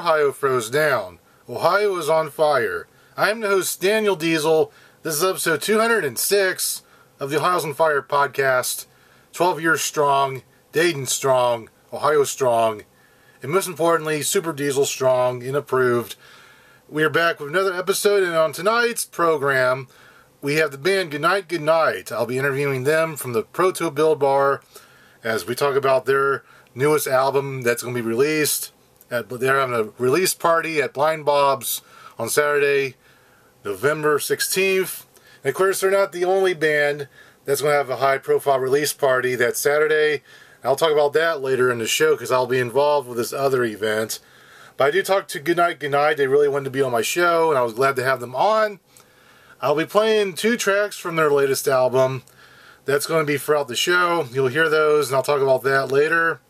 Ohio froze down. Ohio is on fire. I'm the host, Daniel Diesel. This is episode 206 of the Ohio's on Fire podcast. 12 years strong, Dayton strong, Ohio strong, and most importantly, Super Diesel strong and approved. We are back with another episode, and on tonight's program, we have the band Goodnight Goodnight. I'll be interviewing them from the Proto Build Bar as we talk about their newest album that's going to be released. At, they're having a release party at Blind Bob's on Saturday, November 16th. And of course, they're not the only band that's going to have a high profile release party that Saturday. I'll talk about that later in the show because I'll be involved with this other event. But I do talk to Goodnight Goodnight. They really wanted to be on my show, and I was glad to have them on. I'll be playing two tracks from their latest album. That's going to be throughout the show. You'll hear those, and I'll talk about that later.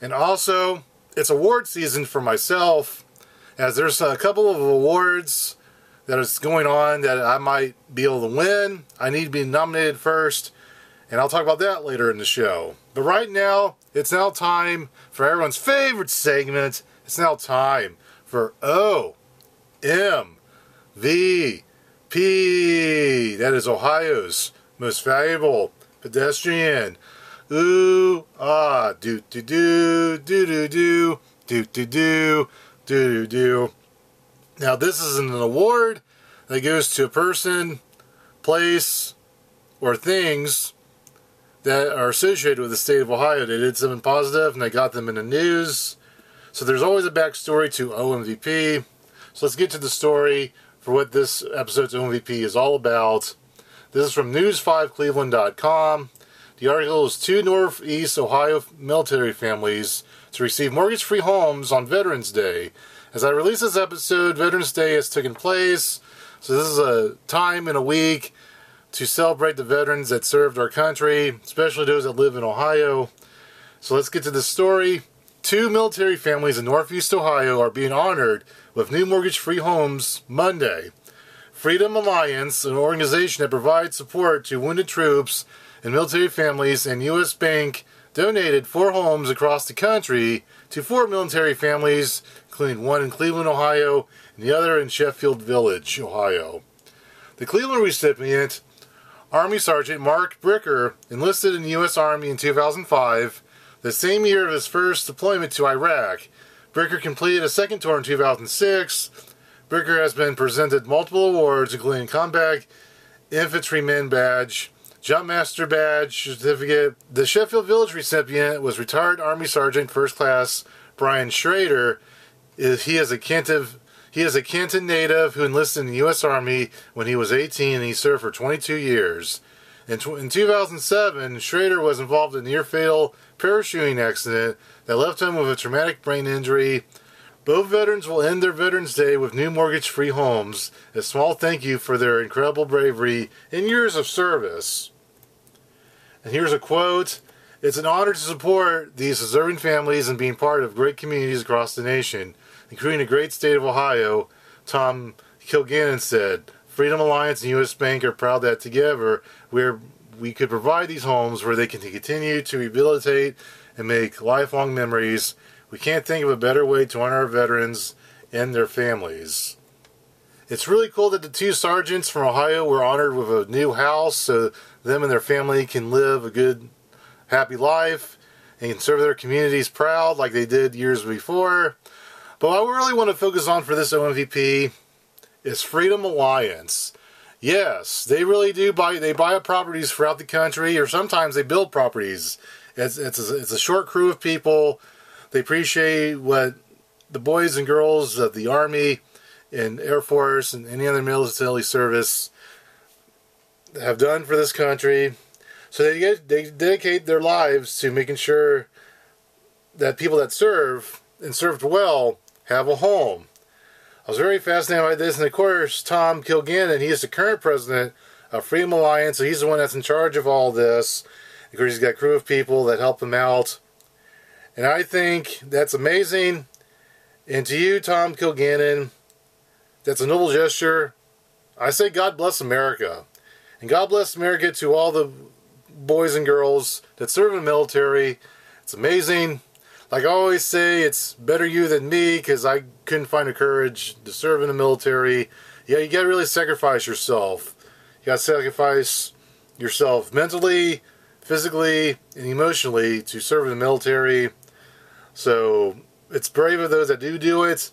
And also, it's award season for myself, as there's a couple of awards that is going on that I might be able to win. I need to be nominated first, and I'll talk about that later in the show. But right now, it's now time for everyone's favorite segment. It's now time for O M V P. That is Ohio's most valuable pedestrian ooh, ah, do do do, do do do, do do do, do do do. Now this is an award that goes to a person, place, or things that are associated with the state of Ohio. They did something positive and they got them in the news. So there's always a backstory to OMVP. So let's get to the story for what this episode's OMVP is all about. This is from news5cleveland.com. The article is two Northeast Ohio military families to receive mortgage free homes on Veterans Day. As I release this episode, Veterans Day has taken place. So this is a time in a week to celebrate the veterans that served our country, especially those that live in Ohio. So let's get to the story. Two military families in Northeast Ohio are being honored with new mortgage free homes Monday. Freedom Alliance, an organization that provides support to wounded troops and military families, and U.S. Bank donated four homes across the country to four military families, including one in Cleveland, Ohio, and the other in Sheffield Village, Ohio. The Cleveland recipient, Army Sergeant Mark Bricker, enlisted in the U.S. Army in 2005, the same year of his first deployment to Iraq. Bricker completed a second tour in 2006. Bricker has been presented multiple awards, including Combat Infantryman Badge, Jumpmaster Badge certificate. The Sheffield Village recipient was retired Army Sergeant First Class Brian Schrader. He is a Canton, he is a Canton native who enlisted in the U.S. Army when he was 18 and he served for 22 years. In, in 2007, Schrader was involved in a near fatal parachuting accident that left him with a traumatic brain injury. Both veterans will end their Veterans Day with new mortgage free homes, a small thank you for their incredible bravery and years of service. And here's a quote It's an honor to support these deserving families and being part of great communities across the nation, including the great state of Ohio, Tom Kilgannon said. Freedom Alliance and U.S. Bank are proud that together we're, we could provide these homes where they can continue to rehabilitate and make lifelong memories. We can't think of a better way to honor our veterans and their families. It's really cool that the two sergeants from Ohio were honored with a new house so them and their family can live a good, happy life and can serve their communities proud like they did years before. But what we really want to focus on for this OMVP is Freedom Alliance. Yes, they really do buy. They buy up properties throughout the country, or sometimes they build properties. It's it's a, it's a short crew of people. They appreciate what the boys and girls of the Army and Air Force and any other military service have done for this country. So they get, they dedicate their lives to making sure that people that serve and served well have a home. I was very fascinated by this, and of course, Tom Kilgannon, he is the current president of Freedom Alliance, so he's the one that's in charge of all this. Of course, he's got a crew of people that help him out. And I think that's amazing. And to you, Tom Kilgannon, that's a noble gesture. I say God bless America. And God bless America to all the boys and girls that serve in the military. It's amazing. Like I always say, it's better you than me because I couldn't find the courage to serve in the military. Yeah, you got to really sacrifice yourself. You got to sacrifice yourself mentally, physically, and emotionally to serve in the military. So it's brave of those that do do it.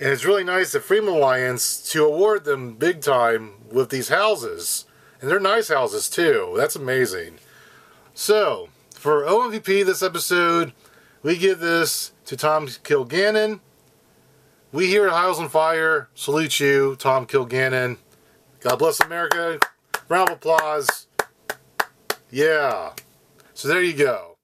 And it's really nice of Freedom Alliance to award them big time with these houses. And they're nice houses too. That's amazing. So, for OMVP this episode, we give this to Tom Kilgannon. We here at Ohio's on Fire salute you, Tom Kilgannon. God bless America. Round of applause. Yeah. So there you go.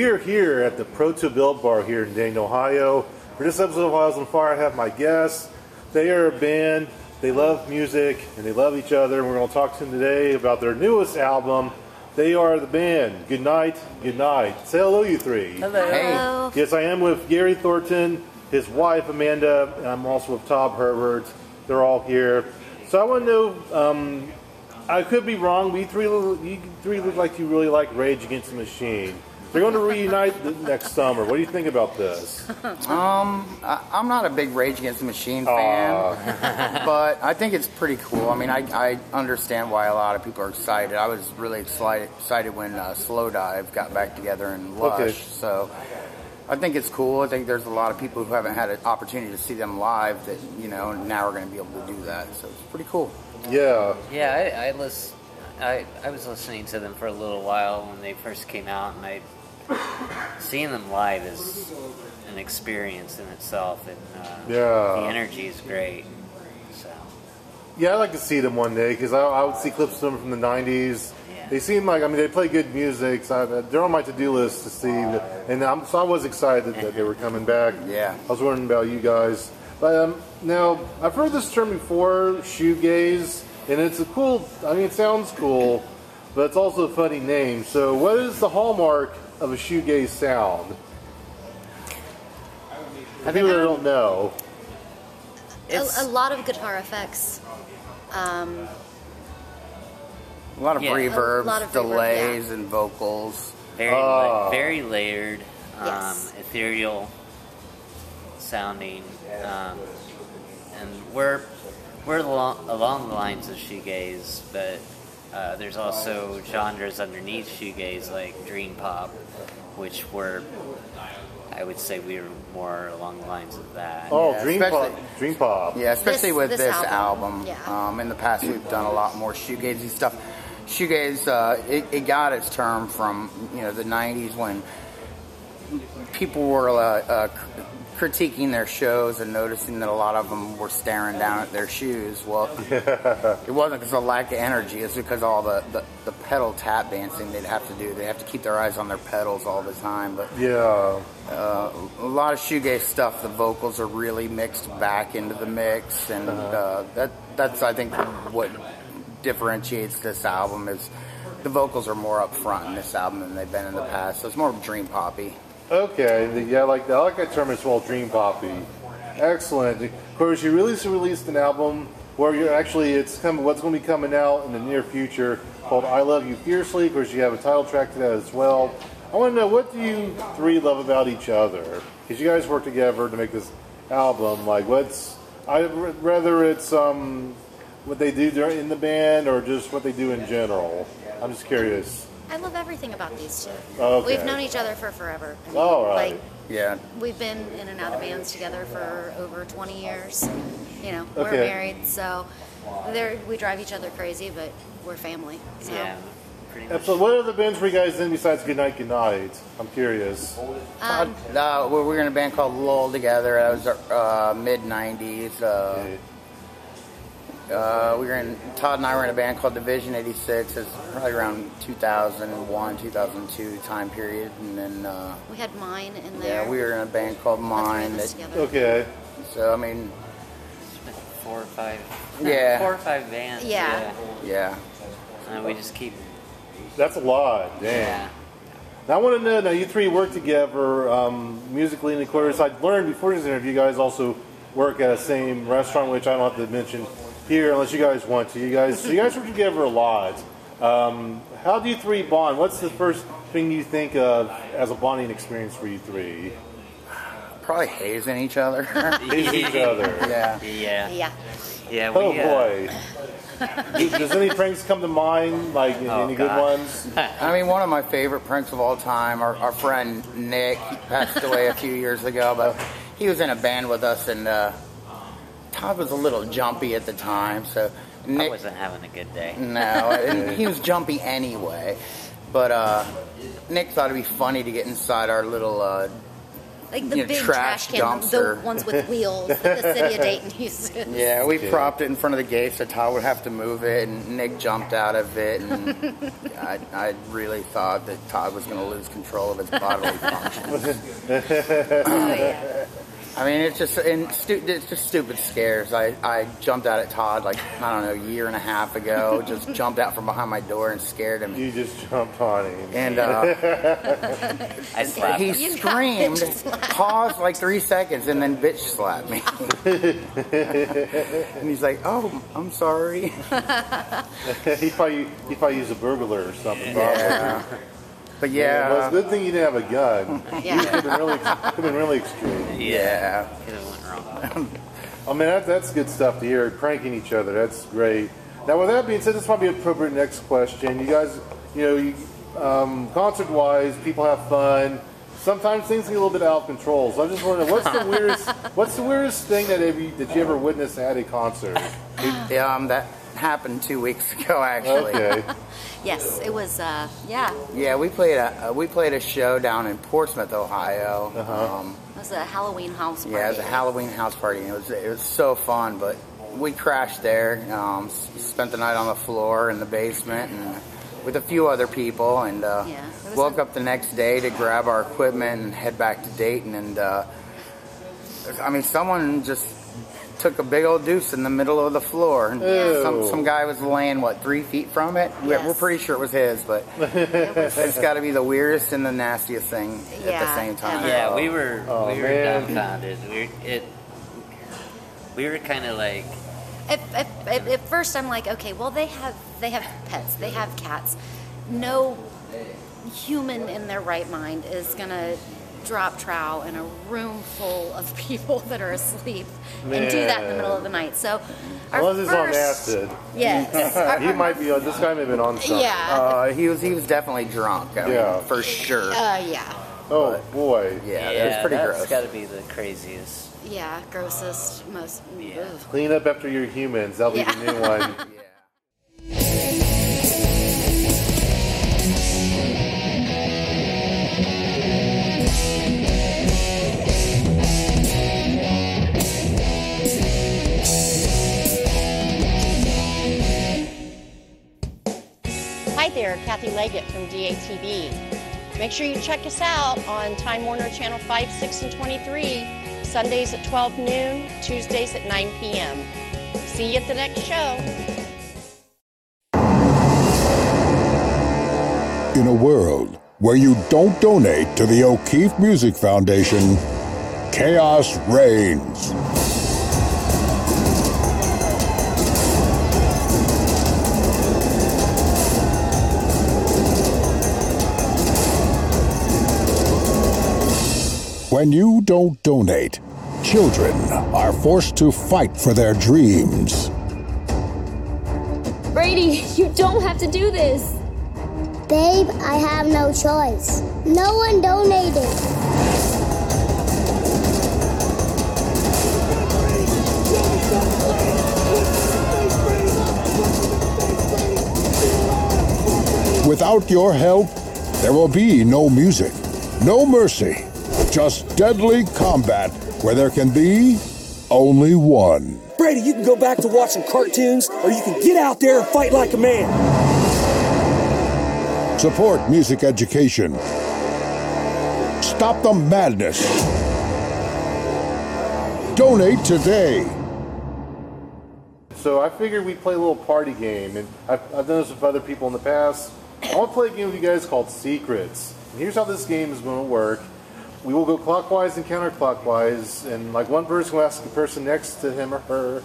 We are here at the Proto Build Bar here in Dayton, Ohio. For this episode of Ohio's on Fire, I have my guests. They are a band, they love music, and they love each other. And we're going to talk to them today about their newest album. They are the band. Good night, good night. Say hello, you three. Hello. Yes, I am with Gary Thornton, his wife Amanda, and I'm also with Todd Herbert. They're all here. So I want to know. Um, I could be wrong. We three, you three look like you really like Rage Against the Machine. They're going to reunite the next summer. What do you think about this? I, I'm not a big Rage Against the Machine fan, but I think it's pretty cool. I mean, I, I understand why a lot of people are excited. I was really excited, excited when uh, Slowdive got back together in Lush. Okay. So I think it's cool. I think there's a lot of people who haven't had an opportunity to see them live that, you know, now are going to be able to do that. So it's pretty cool. Yeah. Yeah, I, I list, I, I was listening to them for a little while when they first came out, and I seeing them live is an experience in itself, and uh, Yeah. the energy is great. So Yeah, I'd like to see them one day because I, I would see clips of them from the '90s. Yeah. They seem like I mean they play good music. So I, they're on my to-do list to see, and I'm, so I was excited that they were coming back. Yeah. I was wondering about you guys. But um, now I've heard this term before, shoegaze, and it's a cool. I mean, it sounds cool, but it's also a funny name. So, what is the hallmark of a shoegaze sound? For people that don't know. a, a lot of guitar effects. Um, A lot of Yeah. reverbs, A lot of reverb, delays, and vocals. very Ah. la- very layered, um, Yes. ethereal sounding, um, and we're we're along, along the lines of shoegaze, but uh, there's also genres underneath shoegaze like dream pop, which were I would say we were more along the lines of that. Oh, Yeah, Dream Pop. Dream Pop. Yeah, especially This- with this this, album, album. yeah. Um, in the past, we've done a lot more shoegazy stuff. Shoegaze, uh, it, it got its term from you know the '90s when people were uh, uh, cr- critiquing their shows and noticing that a lot of them were staring down at their shoes. Well, it wasn't because of lack of energy; it's because all the, the the pedal tap dancing they'd have to do. They have to keep their eyes on their pedals all the time, but Yeah. a lot of shoegaze stuff. The vocals are really mixed back into the mix, and uh, that that's I think what differentiates this album is the vocals are more up front in this album than they've been in the past. So it's more dream poppy. Okay, the- yeah, like. I like that term as well, dream poppy. Excellent. Of course, you released released an album where you're actually it's coming. What's going to be coming out in the near future called "I Love You Fiercely." Of course, you have a title track to that as well. I want to know what do you three love about each other? Because you guys work together to make this album. Like, what's I rather it's um what they do during in the band or just what they do in general. I'm just curious. I love everything about these two. Okay. We've known each other for forever. I mean, All right. Like, Yeah, we've been in and out of bands together for over 20 years. You know, we're married, so there we drive each other crazy, but we're family. So. Yeah, pretty much. So, what other bands were you guys in besides Goodnight Goodnight? I'm curious. Um, uh, we we were in a band called Lull together. That was uh, mid '90s. Uh, uh, we were in Todd and I were in a band called Division '86. It's probably around 2001, 2002 time period, and then. Uh, we had mine in there. Yeah, we were in a band called All three of Mine. us That, together. Okay. so I mean, four or five. Yeah. four or five bands. Yeah. yeah, yeah. And we just keep. That's a lot. Dang. Yeah. Now, I want to know now, you three work together um, musically in the quarters. I learned before this interview, you guys also work at the same restaurant, which I don't have to mention here unless you guys want to. You guys, so you guys work together a lot. Um, how do you three bond? What's the first thing you think of as a bonding experience for you three? probably hazing each other. hazing each other. yeah, Yeah. Yeah. Yeah. We, Oh uh, boy. Does any pranks come to mind? Like Oh, any good ones? I mean, one of my favorite pranks of all time. Our, our friend Nick passed away a few years ago, but he was in a band with us, and uh, Todd was a little jumpy at the time, so I Nick. wasn't having a good day. No, and he was jumpy anyway. But uh, Nick thought it'd be funny to get inside our little uh, Like the you know, big trash, trash, can, the, dumpster. the ones with wheels that the city of Dayton uses. Yeah, we Okay. propped it in front of the gate so Todd would have to move it, and Nick jumped out of it, and I, I really thought that Todd was going to lose control of his bodily functions. Oh, yeah. I mean, it's just and stu- it's just stupid scares. I, I jumped out at Todd like I don't know a year and a half ago. Just jumped out from behind my door and scared him. You just jumped on him. And uh, I slapped he him. Screamed, paused like three seconds, and then bitch slapped me. and he's like, "Oh, I'm sorry." he probably he probably used a burglar or something. Yeah. But Yeah. Well, it's a good thing you didn't have a gun. Yeah. Could have been really, could have been really extreme. yeah. Could have went wrong. I mean, that, that's good stuff to hear. Pranking each other, that's great. Now, with that being said, this might be an appropriate next question. You guys, you know, you, um, concert-wise, people have fun. Sometimes things get a little bit out of control. So I'm just wondering, what's the weirdest, what's the weirdest thing that have you, that you ever witnessed at a concert? Yeah, um, that happened two weeks ago actually. Okay. Yes, it was. Uh, yeah, Yeah, we played a uh, we played a show down in Portsmouth, Ohio. Um, it was a Halloween house party. yeah, it was a Halloween house party. and It was it was so fun, but we crashed there. Um, s- spent the night on the floor in the basement and with a few other people, and uh, Yeah, woke a- up the next day to grab our equipment and head back to Dayton. And uh, I mean, someone just took a big old deuce in the middle of the floor. And some, some guy was laying what three feet from it. We're, we're pretty sure it was his, but It was- it's got to be the weirdest and the nastiest thing at the same time. ever. Yeah, we were Oh, we were man. dumbfounded. We were, it we were kind of like At, at, at, at first, I'm like, okay, well, they have they have pets, they have cats. No human in their right mind is gonna drop trow in a room full of people that are asleep and do that in the middle of the night. So, our Unless it's on first, acid. yes, our- He might be on, this guy may have been on something. yeah, Uh, he was he was definitely drunk. I mean, Yeah. for sure. uh, yeah, Oh, boy. yeah, yeah, it pretty that's gross. That's got to be the craziest. yeah, grossest, most. Yeah. ugh. Clean up after your humans. That'll be Yeah. the new one. Hi there, Kathy Leggett from DATV. Make sure you check us out on Time Warner Channel 5, 6, and 23, Sundays at 12 noon, Tuesdays at 9 p.m. See you at the next show. In a world where you don't donate to the O'Keefe Music Foundation, chaos reigns. When you don't donate, children are forced to fight for their dreams. Brady, you don't have to do this. Babe, I have no choice. No one donated. Without your help, there will be no music, no mercy, just deadly combat where there can be only one. Brady, you can go back to watching cartoons, or you can get out there and fight like a man. Support music education. Stop the madness. Donate today. So I figured we'd play a little party game, and I've, I've done this with other people in the past. I want to play a game with you guys called Secrets. And here's how this game is going to work. We will go clockwise and counterclockwise, and like one person will ask the person next to him or her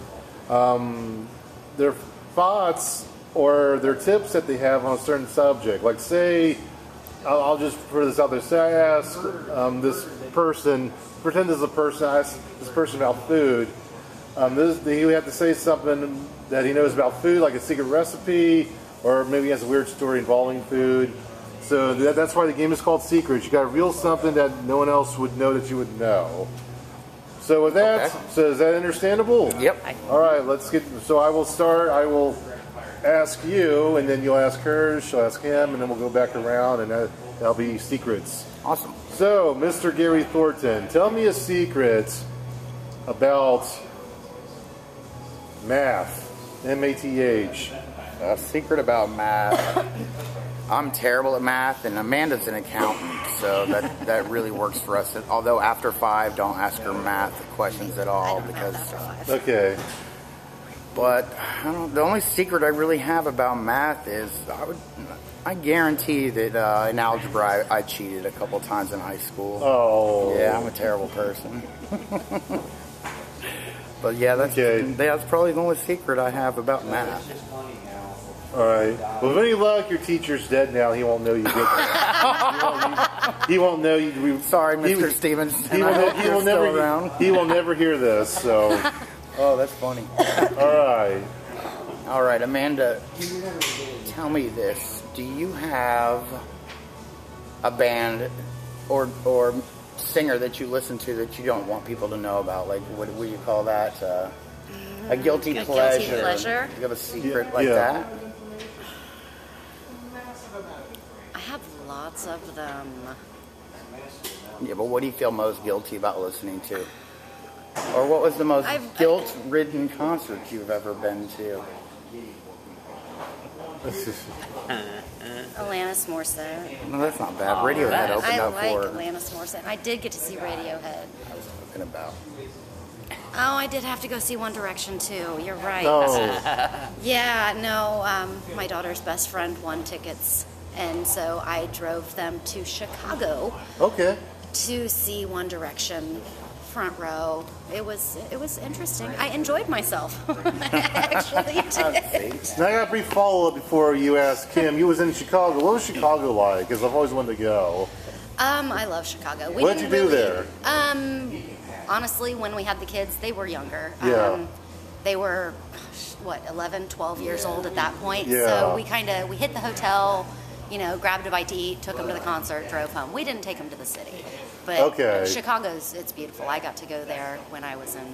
um, their thoughts or their tips that they have on a certain subject. Like say, I'll, I'll just put this out there. Say I ask um, this person, pretend this is a person, I ask this person about food. Um, this, he would have to say something that he knows about food, like a secret recipe, or maybe he has a weird story involving food. So that, that's why the game is called Secrets. You got to reveal something that no one else would know that you would know. So with that, Okay. so is that understandable? Yep. All right, let's get. So I will start. I will ask you, and then you'll ask her. She'll ask him, and then we'll go back around, and that, that'll be secrets. Awesome. So, Mr. Gary Thornton, tell me a secret about math. M A T H. A secret about math. I'm terrible at math, and Amanda's an accountant, so that, that really works for us. Although after five, don't ask her math questions at all because. Okay. But I don't, the only secret I really have about math is I would. I guarantee that uh, in algebra I, I cheated a couple times in high school. Oh. Yeah, I'm a terrible person. but yeah, that's that's probably the only secret I have about math. All right. Well, with any luck, your teacher's dead now. He won't know you did that. he, won't, know you. We, Sorry, he- Mr. Stevens. He and will, ne- he will never. around. He will never hear this. So. Oh, that's funny. All right. All right, Amanda, tell me this. Do you have a band or or singer that you listen to that you don't want people to know about? Like, what would you call that? Uh, a guilty A guilty pleasure. pleasure? You have a secret Yeah, like yeah. that? I have lots of them. Yeah, but what do you feel most guilty about listening to? Or what was the most I've- guilt-ridden concert you've ever been to? Alanis Morissette. No, that's not bad. Radiohead opened I up like for. Alanis Morissette. I did get to see Radiohead. I was talking about. Oh, I did have to go see One Direction too. You're right. No. Yeah, no. Um, my daughter's best friend won tickets, and so I drove them to Chicago Okay. to see One Direction front row. It was it was interesting. I enjoyed myself. I actually did. Now I got a brief follow up before you ask Kim. You was in Chicago. What was Chicago like? Because I've always wanted to go. Um, I love Chicago. We What'd you do really- there? Um, honestly, when we had the kids, they were younger. Yeah. Um, they were, gosh, what, 11, 12 years old at that point. Yeah. So we kind of, we hit the hotel, you know, grabbed a bite to eat, took them to the concert, drove home. We didn't take them to the city. But Okay. Chicago's, it's beautiful. I got to go there when I was in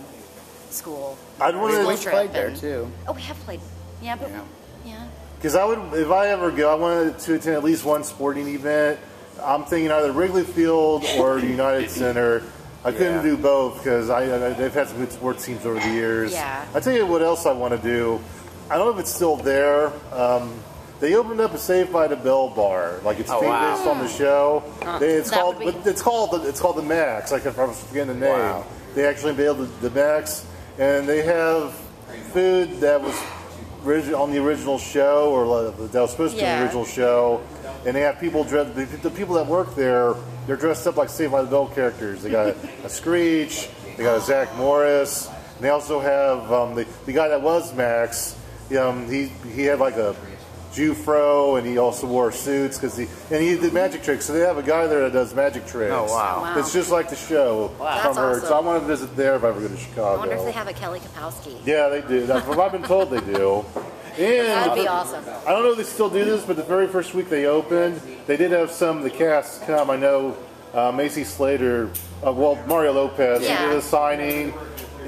school. I'd wanna- School We trip played there, too. Oh, we have played. Yeah, but, Yeah. yeah. Because I would, if I ever go, I wanted to attend at least one sporting event. I'm thinking either Wrigley Field or United Center. I couldn't Yeah. do both because I, I they've had some good sports teams over the years. Yeah. I tell you what else I want to do. I don't know if it's still there. Um, they opened up a Saved by the Bell bar, like it's Oh, wow. based on the show. They, it's That called, be- it's called, the, it's called the Max. I can probably forget the name. Wow. They actually made the, the Max, and they have food that was on the original show, or that was supposed to be the original show. And they have people dressed. The, the people that work there, they're dressed up like Saved by the Bell characters. They got a, a Screech. They got a Zach Morris. And they also have um, the, the guy that was Max. Um, he he had like a Jufro, and he also wore suits because he and he did magic tricks. So they have a guy there that does magic tricks. Oh, wow. Wow. It's just like the show That's from her. So I awesome. want to visit there if I ever go to Chicago. I wonder if they have a Kelly Kapowski. Yeah, they do. That's what I've been told they do. And That'd be awesome. I don't know if they still do this, but the very first week they opened, they did have some of the cast come. I know uh, A.C. Slater, uh, well, Mario Lopez, Yeah. he did a signing.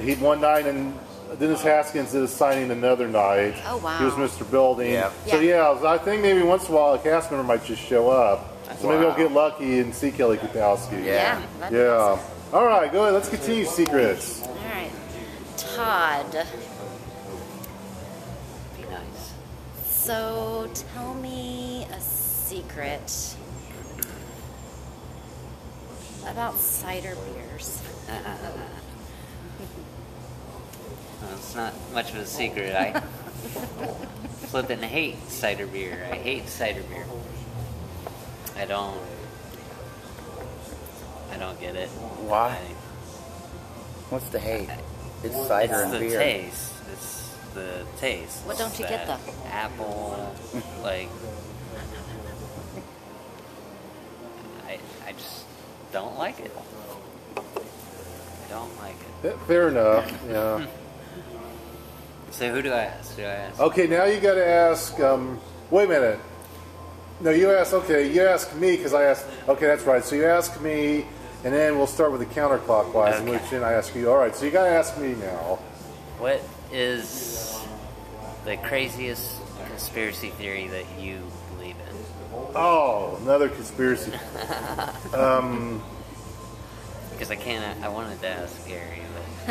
He one night, and Dennis Haskins did a signing another night. Oh, wow. He was Mr. Belding. Yeah. So Yeah. yeah, I think maybe once in a while a cast member might just show up. So maybe I'll get lucky and see Kelly Kapowski. Yeah. that'd Yeah. awesome. All right, go ahead. Let's continue secrets. All right. Todd. Be nice. So tell me a secret about cider beers. Well, it's not much of a secret. I flippin' hate cider beer. I hate cider beer. I don't. I don't get it. Why? I- What's the hate? It's cider it's and the beer. taste. It's the taste. What don't you get, That Apple, like. I I just don't like it. I don't like it. Fair enough. Yeah. So who do I ask? Do I ask? Okay, now you got to ask. Um, wait a minute. No, you ask. Okay, you ask me because I asked. Okay, that's right. So you ask me, and then we'll start with the counterclockwise, in Okay. which then I ask you. All right. So you got to ask me now. What is the craziest conspiracy theory that you believe in? Oh, another conspiracy. um, Because I can't. I wanted to ask Gary,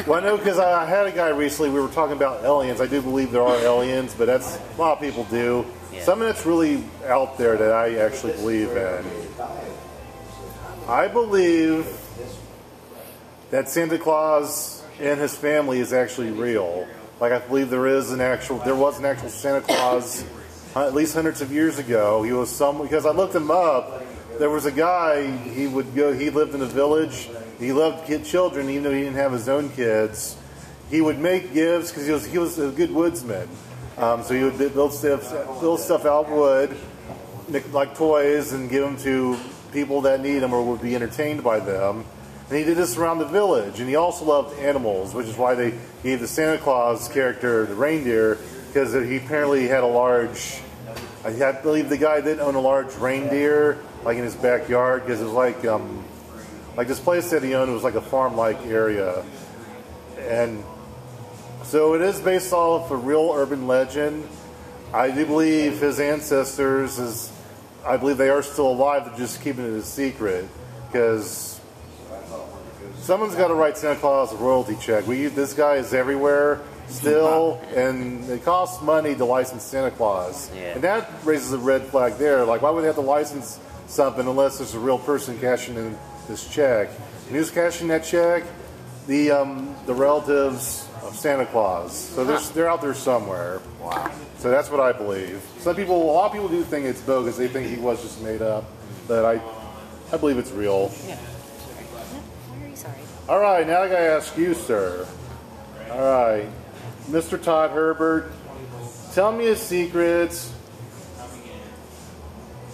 well, I know because I had a guy recently. We were talking about aliens. I do believe there are aliens, but that's a lot of people do. Yeah. Something that's really out there that I actually believe in. I believe that Santa Claus and his family is actually real. Like I believe there is an actual, there was an actual Santa Claus, at least hundreds of years ago. He was some because I looked him up. There was a guy. He would go. He lived in a village. He loved kid children, even though he didn't have his own kids. He would make gifts because he was he was a good woodsman. Um, so he would build stuff build stuff out wood, like toys, and give them to people that need them or would be entertained by them. And he did this around the village. And he also loved animals, which is why they gave the Santa Claus character the reindeer because he apparently had a large. I believe the guy did own a large reindeer, like in his backyard, because it was like um, like this place that he owned was like a farm-like area, and so it is based off a real urban legend. I do believe his ancestors is, I believe they are still alive. They're just keeping it a secret because someone's got to write Santa Claus a royalty check. We this guy is everywhere still, and it costs money to license Santa Claus, Yeah. and that raises a red flag there. Like, why would they have to license something unless there's a real person cashing in this check? And who's cashing that check? The um, the relatives of Santa Claus. So they're, they're out there somewhere. Wow. So that's what I believe. Some people, a lot of people do think it's bogus. They think he was just made up, but I, I believe it's real. You sorry? All right, now I gotta ask you, sir. All right, Mr. Todd Herbert, tell me a secret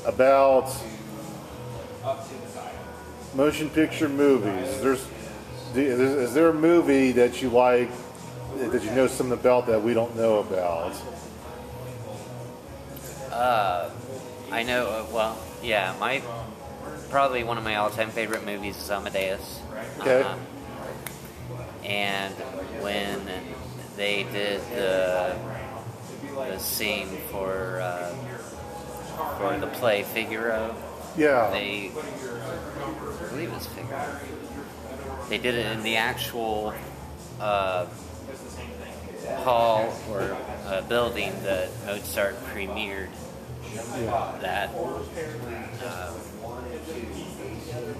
about motion picture movies. There's, is there a movie that you like that you know something about that we don't know about? uh, I know. Uh, well, yeah, my probably one of my all-time favorite movies is Amadeus. Okay. Um, and when they did the the scene for uh, for the play Figaro, Yeah. they I believe it's Figaro. They did it in the actual uh, hall or uh, building that Mozart premiered that uh,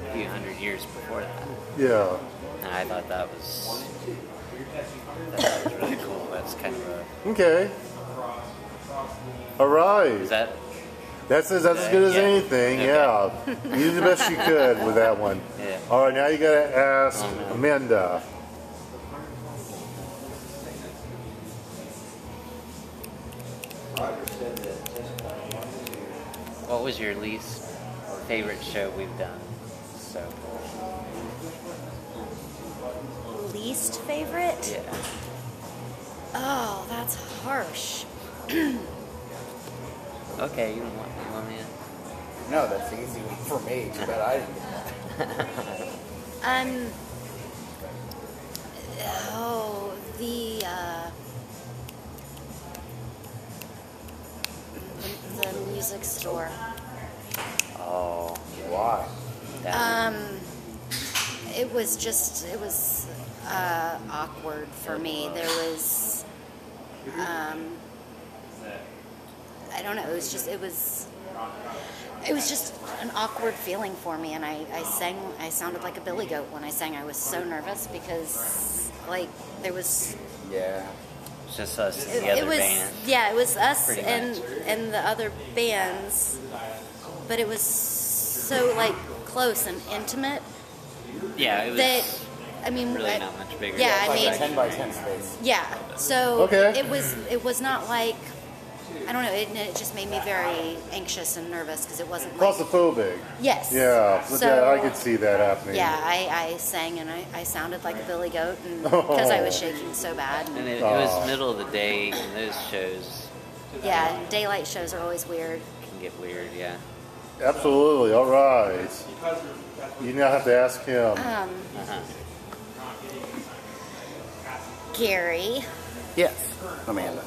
a few hundred years before that. Yeah. And I thought that was that was really cool. That's kind of a Okay. All right. is that That's as, that's as good as Yeah. anything, Okay. yeah. You did the best you could with that one. Yeah. All right, now you gotta ask Oh, no. Amanda. what was your least favorite show we've done? So far? Least favorite? yeah. Oh, that's harsh. Okay, you want you want me to? No, that's easy for me. Too bad I didn't get that. Um. Oh, the uh, the, the music store. Oh, Why? that Um, it was just it was uh, awkward for me. There was, um, I don't know. It was just it was. It was just an awkward feeling for me, and I, I sang. I sounded like a billy goat when I sang. I was so nervous because, like, there was Yeah. it's just us, it, the other it was band. yeah, it was us Pretty and much. and the other bands, but it was so like close and intimate Yeah, it was that I mean, really I- not much bigger. yeah, I Like mean, 10 by 10 space. yeah. So Okay. it was it was not like I don't know. It, it just made me very anxious and nervous because it wasn't like Claustrophobic. yes. Yeah, So- that, I could see that happening. Yeah, I, I sang and I, I sounded like a billy goat and because I was shaking so bad. And And, it, it was middle of the day, and those shows yeah, daylight shows are always weird. can get weird. Yeah. Absolutely. All right. You now have to ask him. Um, Uh-huh. Gary, Yes, Amanda.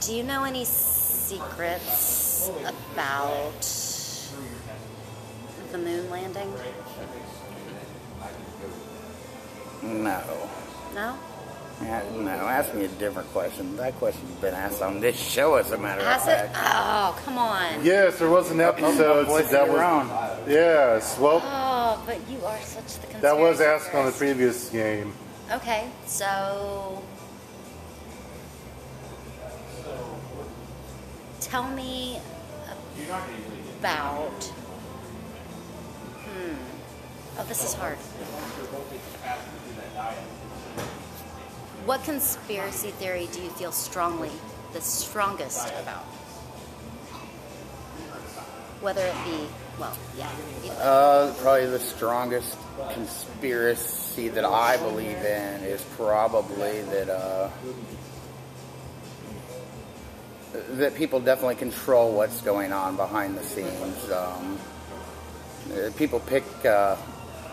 Do you know any secrets about the moon landing? No. No? Yeah, no, ask me a different question. That question's been asked on this show, as a matter of Has it? fact. Oh, come on. Yes, there was an episode voice that of was. your own. Yes, well, Oh, but you are such the that was asked on the previous game. Okay, so tell me about. Hmm. Oh, this is hard. What conspiracy theory do you feel strongly, the strongest about? Whether it be, well, yeah. Uh, probably the strongest conspiracy that I believe in is probably that uh, that people definitely control what's going on behind the scenes. Um, uh, people pick uh,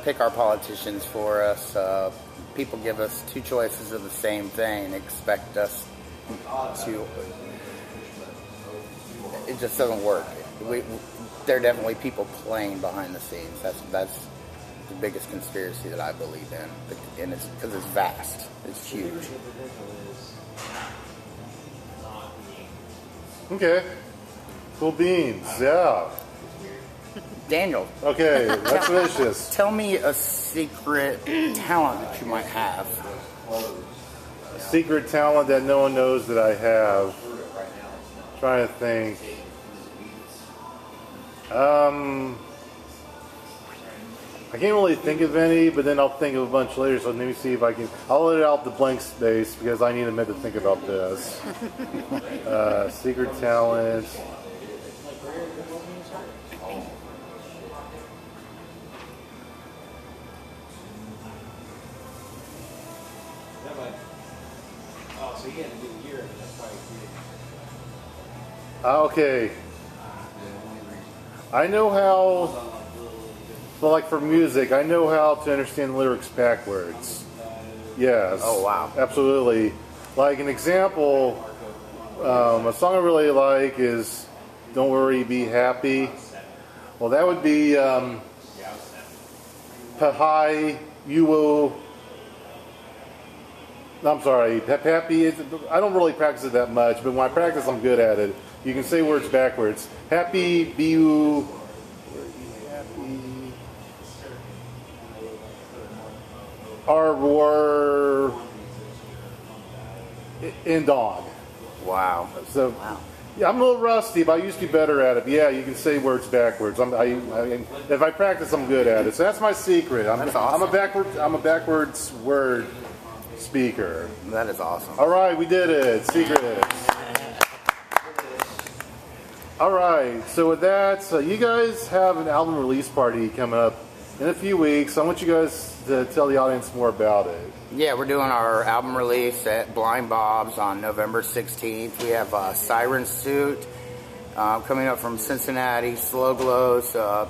pick our politicians for us. Uh, people give us two choices of the same thing, expect us to. It just doesn't work. We, there are definitely people playing behind the scenes. That's that's the biggest conspiracy that I believe in, and it's because it's vast. It's huge. Okay. Cool beans, yeah. Daniel. Okay, finish this. Tell me a secret talent that you might have. A secret talent that no one knows that I have. trying to think. Um, I can't really think of any, but then I'll think of a bunch later. So let me see if I can. I'll let it out the blank space because I need a minute to think about this. uh, secret talent. Oh, so you had to do a year of it. That's probably Ah, Okay. I know how, but like for music, I know how to understand lyrics backwards. Yes. Oh, wow. Absolutely. Like an example, um, a song I really like is "Don't Worry, Be Happy." Well, that would be um, "Pahai Yuo." I'm sorry, Happy. I don't really practice it that much, but when I practice, I'm good at it. You can say words backwards. Happy, Biu, R, War, in Dog. Wow. So, yeah, I'm a little rusty, but I used to be better at it. Yeah, you can say words backwards. I'm, I, I, if I practice, I'm good at it. So that's my secret. I'm, That's I'm a awesome. backward, I'm a backwards word speaker. That is awesome. All right, we did it. Secrets. All right, so with that, so you guys have an album release party coming up in a few weeks. I want you guys to tell the audience more about it. Yeah, we're doing our album release at Blind Bob's on November 16th. We have uh, Siren Suit uh, coming up from Cincinnati, Slow Glows, uh,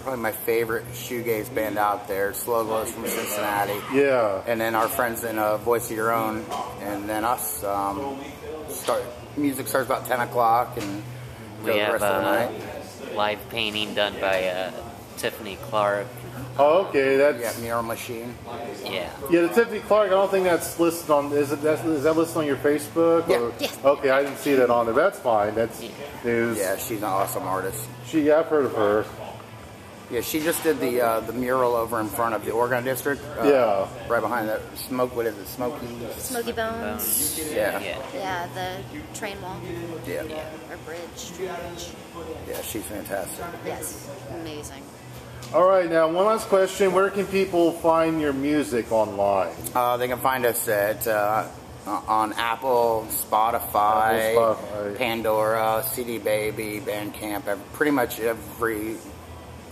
probably my favorite shoegaze band out there, Slow Glows from Cincinnati. Yeah. And then our friends in uh, Voice of Your Own, and then us. Um, start Music starts about 10 o'clock and We go the have rest of the uh, night. live painting done by uh, Tiffany Clark. Oh, okay, that's Yeah, Mural Machine. Yeah. yeah. The Tiffany Clark. I don't think that's listed on. Is it? That's, is that listed on your Facebook? Yeah. Or, Yes. Okay, I didn't see that on there. That's fine. That's news. Yeah, she's an awesome artist. She. Yeah, I've heard of her. Yeah, she just did the uh, the mural over in front of the Oregon District. Uh, Yeah. Right behind that smoke. What is it? Smoky. Smokey Bones. Yeah. Yeah. Yeah, the train wall Yeah. or bridge. Train bridge. Yeah, she's fantastic. Yes, amazing. All right, now one last question: Where can people find your music online? Uh, they can find us at uh, on Apple, Spotify, Apple, Spotify. Pandora, CD Baby, Bandcamp, pretty much every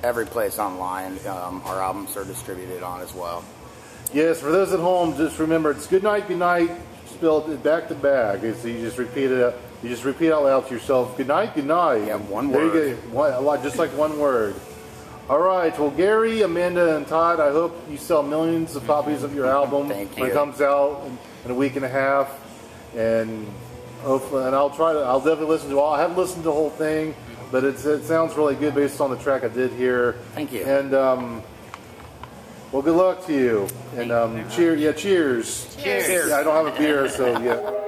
every place online. Um, our albums are distributed on as well. Yes, for those at home, just remember it's good night, good night, spelled back to back. So you just repeat it. You just repeat out loud to yourself. Good night, good night. Yeah, one there. You go. One, just like one word. All right. Well, Gary, Amanda, and Todd, I hope you sell millions of copies of your album Thank when it comes out in, in a week and a half. And Hopefully, and I'll try to. I'll definitely listen to all. I haven't listened to the whole thing, but it's, it sounds really good based on the track I did hear. Thank you. And um, well, good luck to you. And um, cheer. Yeah, cheers. Cheers. Yeah, I don't have a beer, so yeah.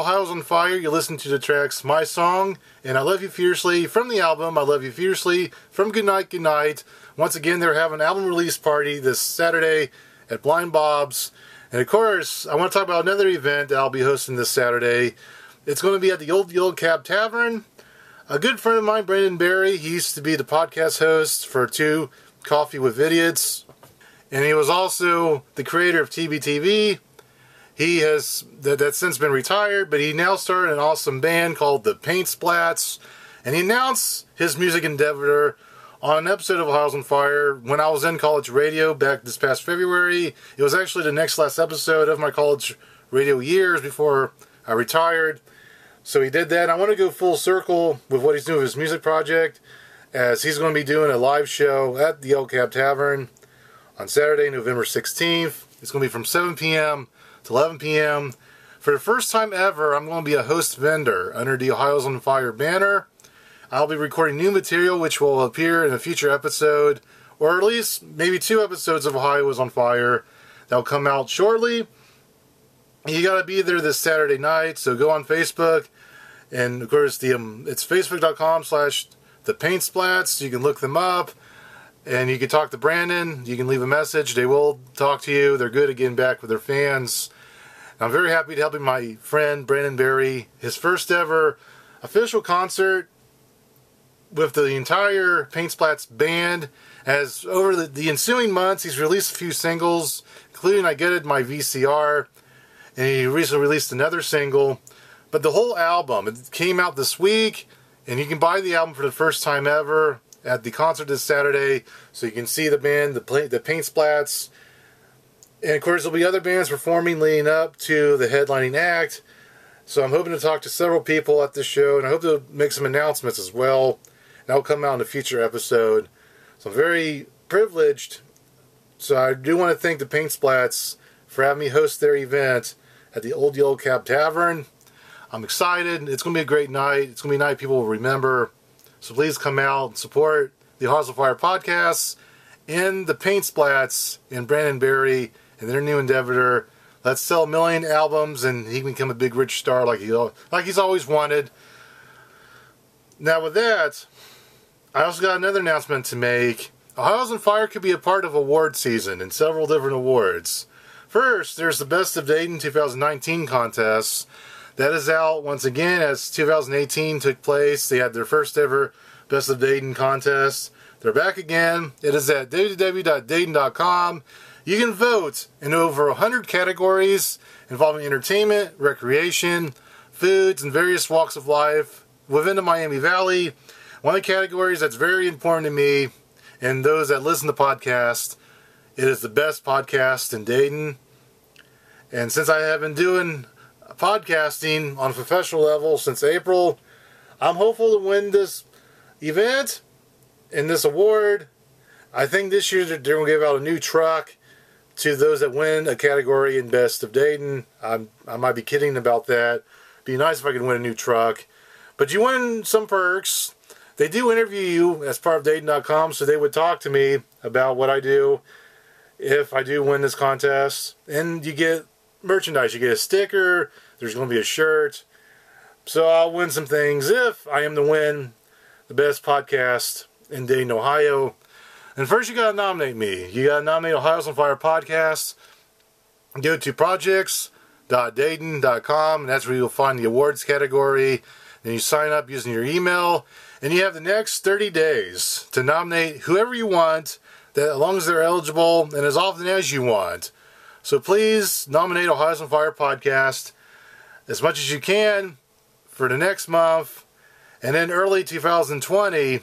Ohio's on Fire, you listen to the tracks My Song and I Love You Fiercely from the album I Love You Fiercely from Goodnight Goodnight. Once again, they're having an album release party this Saturday at Blind Bob's. And of course, I want to talk about another event I'll be hosting this Saturday. It's going to be at the Old Yellow Cab Tavern. A good friend of mine, Brandon Barry, he used to be the podcast host for two Coffee with Idiots. And he was also the creator of TBTV. He has that, that's since been retired, but he now started an awesome band called the Paint Splats, and he announced his music endeavor on an episode of Ohio's on Fire when I was in college radio back this past February. It was actually the next last episode of my college radio years before I retired. So he did that. I want to go full circle with what he's doing with his music project, as he's going to be doing a live show at the El Cab Tavern on Saturday, November 16th. It's going to be from 7 p.m. to 11 p.m. For the first time ever, I'm going to be a host vendor under the Ohio's on Fire banner. I'll be recording new material which will appear in a future episode, or at least maybe two episodes of Ohio is on Fire that'll come out shortly. You got to be there this Saturday night, so go on Facebook, and of course the um, it's facebook.com slash the paint splats. You can look them up, and you can talk to Brandon. You can leave a message. They will talk to you. They're good at getting back with their fans. I'm very happy to helping my friend Brandon Berry, his first ever official concert with the entire Paint Splats band. As over the, the ensuing months, he's released a few singles, including I Get It, My VCR, and he recently released another single. But the whole album, it came out this week, and you can buy the album for the first time ever at the concert this Saturday, so you can see the band, the, the Paint Splats, and of course, there'll be other bands performing leading up to the headlining act. So I'm hoping to talk to several people at the show, and I hope to make some announcements as well. And that'll come out in a future episode. So I'm very privileged. So I do want to thank the Paint Splats for having me host their event at the Old Yellow Cab Tavern. I'm excited. It's going to be a great night. It's going to be a night people will remember. So please come out and support the Hostel Fire podcast and the Paint Splats and Brandon Berry and their new endeavor. Let's sell a million albums, and he can become a big rich star like he like he's always wanted. Now, with that, I also got another announcement to make. Ohio's on Fire could be a part of award season in several different awards. First, there's the Best of Dayton 2019 contest. That is out once again as 2018 took place. They had their first ever Best of Dayton contest. They're back again. It is at www.dayton.com. You can vote in over 100 categories involving entertainment, recreation, foods, and various walks of life within the Miami Valley. One of the categories that's very important to me and those that listen to podcasts, it is the best podcast in Dayton. And since I have been doing podcasting on a professional level since April, I'm hopeful to win this event and this award. I think this year they're going to give out a new truck to those that win a category in Best of Dayton. I'm, I might be kidding about that. Be nice if I could win a new truck. But you win some perks. They do interview you as part of Dayton.com, so they would talk to me about what I do if I do win this contest. And you get merchandise. You get a sticker. There's going to be a shirt. So I'll win some things if I am to win the best podcast in Dayton, Ohio. And first, you got to nominate me. You got to nominate Ohio's on Fire podcast. Go to projects.dayton.com, and that's where you'll find the awards category. Then you sign up using your email, and you have the next 30 days to nominate whoever you want, that as long as they're eligible, and as often as you want. So please nominate Ohio's on Fire podcast as much as you can for the next month. And then early 2020,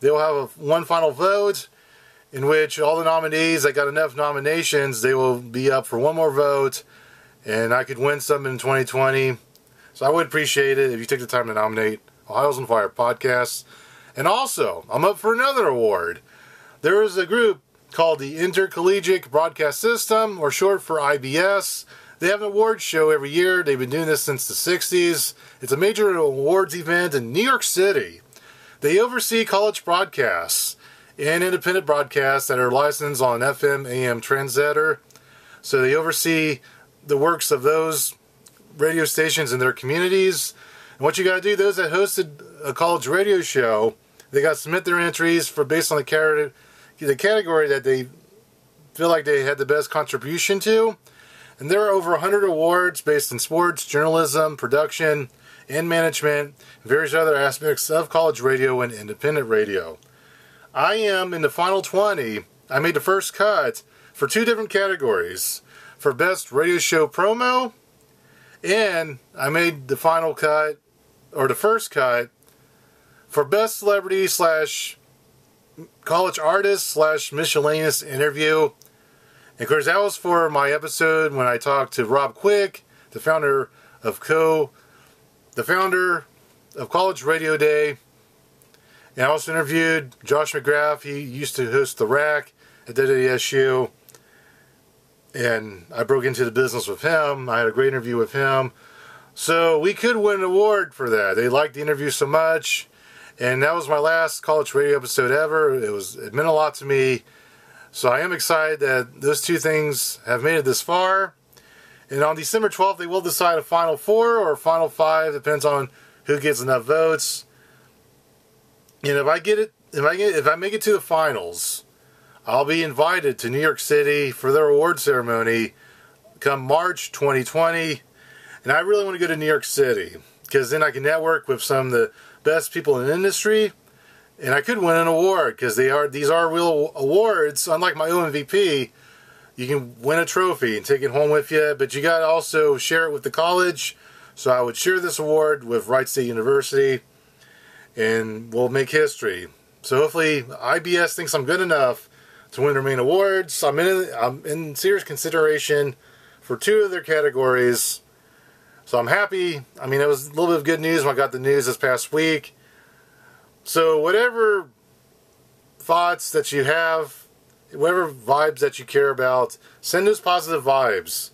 they'll have a, one final vote in which all the nominees that got enough nominations, they will be up for one more vote, and I could win some in 2020. So I would appreciate it if you take the time to nominate Ohio's on Fire podcast. And also, I'm up for another award. There is a group called the Intercollegiate Broadcast System, or short for IBS. They have an awards show every year. They've been doing this since the 60s. It's a major awards event in New York City. They oversee college broadcasts and independent broadcasts that are licensed on FM, AM translator. So they oversee the works of those radio stations in their communities. And what you got to do, those that hosted a college radio show, they got to submit their entries for based on the, the category that they feel like they had the best contribution to. And there are over 100 awards based in sports, journalism, production, and management, and various other aspects of college radio and independent radio. I am in the final 20. I made the first cut for two different categories for best radio show promo, and I made the final cut or the first cut for best celebrity slash college artist slash miscellaneous interview. And of course, that was for my episode when I talked to Rob Quick, the founder of Co, the founder of College Radio Day, and I also interviewed Josh McGrath. He used to host The Rack at WSU. and I broke into the business with him. I had a great interview with him. So we could win an award for that. They liked the interview so much. And that was my last college radio episode ever. It was it meant a lot to me. So I am excited that those two things have made it this far. And on December 12th, they will decide a final four or a final five, depends on who gets enough votes. And if I get it, if I get, if I make it to the finals, I'll be invited to New York City for their award ceremony come March 2020. And I really want to go to New York City because then I can network with some of the best people in the industry and I could win an award because they are these are real awards. Unlike my OMVP, you can win a trophy and take it home with you, but you got to also share it with the college. So I would share this award with Wright State University, and we'll make history. So hopefully IBS thinks I'm good enough to win the main awards. I'm in I'm in serious consideration for two of their categories. So I'm happy. I mean, it was a little bit of good news when I got the news this past week. So whatever thoughts that you have, whatever vibes that you care about, send those positive vibes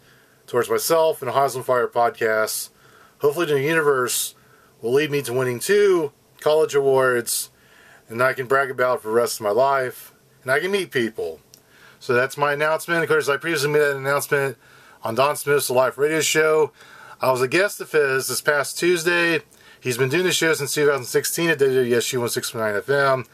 towards myself and on Fire podcasts. Hopefully the universe will lead me to winning two college awards and I can brag about for the rest of my life and I can meet people. So that's my announcement. Of course, I previously made that announcement on Don Smith's Live Radio Show. I was a guest of his this past Tuesday. He's been doing the show since 2016 at WSU 169 FM.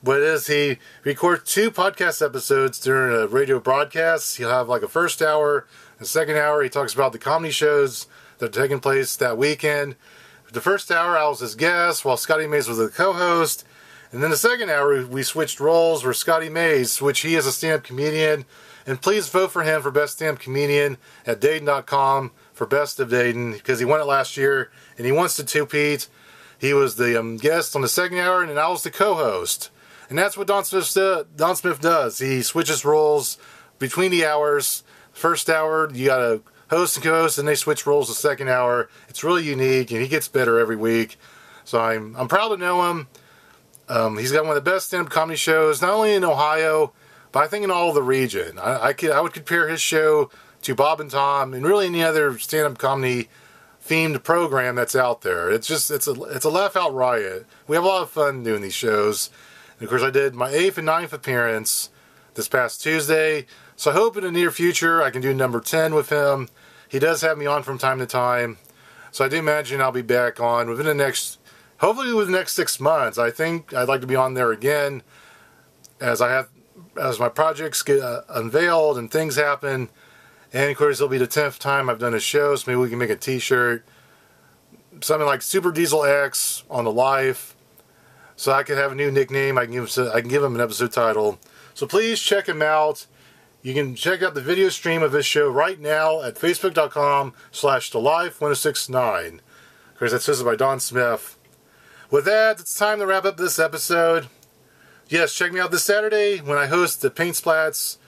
What is he records two podcast episodes during a radio broadcast. He'll have like a first hour, a second hour. He talks about the comedy shows that are taking place that weekend. The first hour, I was his guest, while Scotty Mays was the co-host. And then the second hour, we switched roles where Scotty Mays, which he is a stand-up comedian. And please vote for him for Best Stand-up Comedian at Dayton.com for Best of Dayton because he won it last year and he wants to two-peat. He was the um, guest on the second hour and I was the co-host. And that's what Don Smith, Don Smith does. He switches roles between the hours. First hour, you got a host and co-host, and they switch roles the second hour. It's really unique, and he gets better every week. So I'm I'm proud to know him. Um, he's got one of the best stand-up comedy shows, not only in Ohio, but I think in all the region. I, I could I would compare his show to Bob and Tom, and really any other stand-up comedy themed program that's out there. It's just it's a it's a laugh out riot. We have a lot of fun doing these shows. And of course, I did my eighth and ninth appearance this past Tuesday. So I hope in the near future I can do number ten with him. He does have me on from time to time, so I do imagine I'll be back on within the next, hopefully within the next six months. I think I'd like to be on there again, as I have as my projects get uh, unveiled and things happen. And of course, it'll be the tenth time I've done a show, so maybe we can make a T-shirt, something like Super Diesel X on the life, so I can have a new nickname. I can give him, I can give him an episode title. So please check him out. You can check out the video stream of this show right now at facebook.com slash the life 1069. Of course, that's hosted by Don Smith. With that, it's time to wrap up this episode. Yes, check me out this Saturday when I host the Paint Splats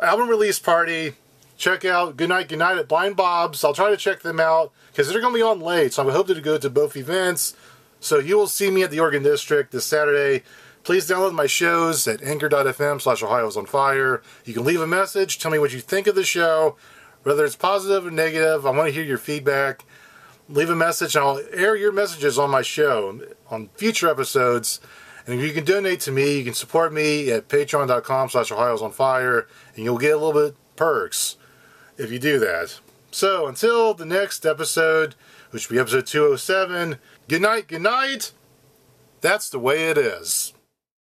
album release party. Check out Goodnight Goodnight at Blind Bob's. I'll try to check them out because they're going to be on late, so I'm hoping to go to both events. So you will see me at the Oregon District this Saturday. Please download my shows at anchor.fm slash Ohio's on fire. You can leave a message, tell me what you think of the show, whether it's positive or negative. I want to hear your feedback. Leave a message and I'll air your messages on my show on future episodes. And you can donate to me, you can support me at patreon.com slash Ohio's on fire, and you'll get a little bit perks if you do that. So until the next episode, which will be episode 207, good night, good night. That's the way it is.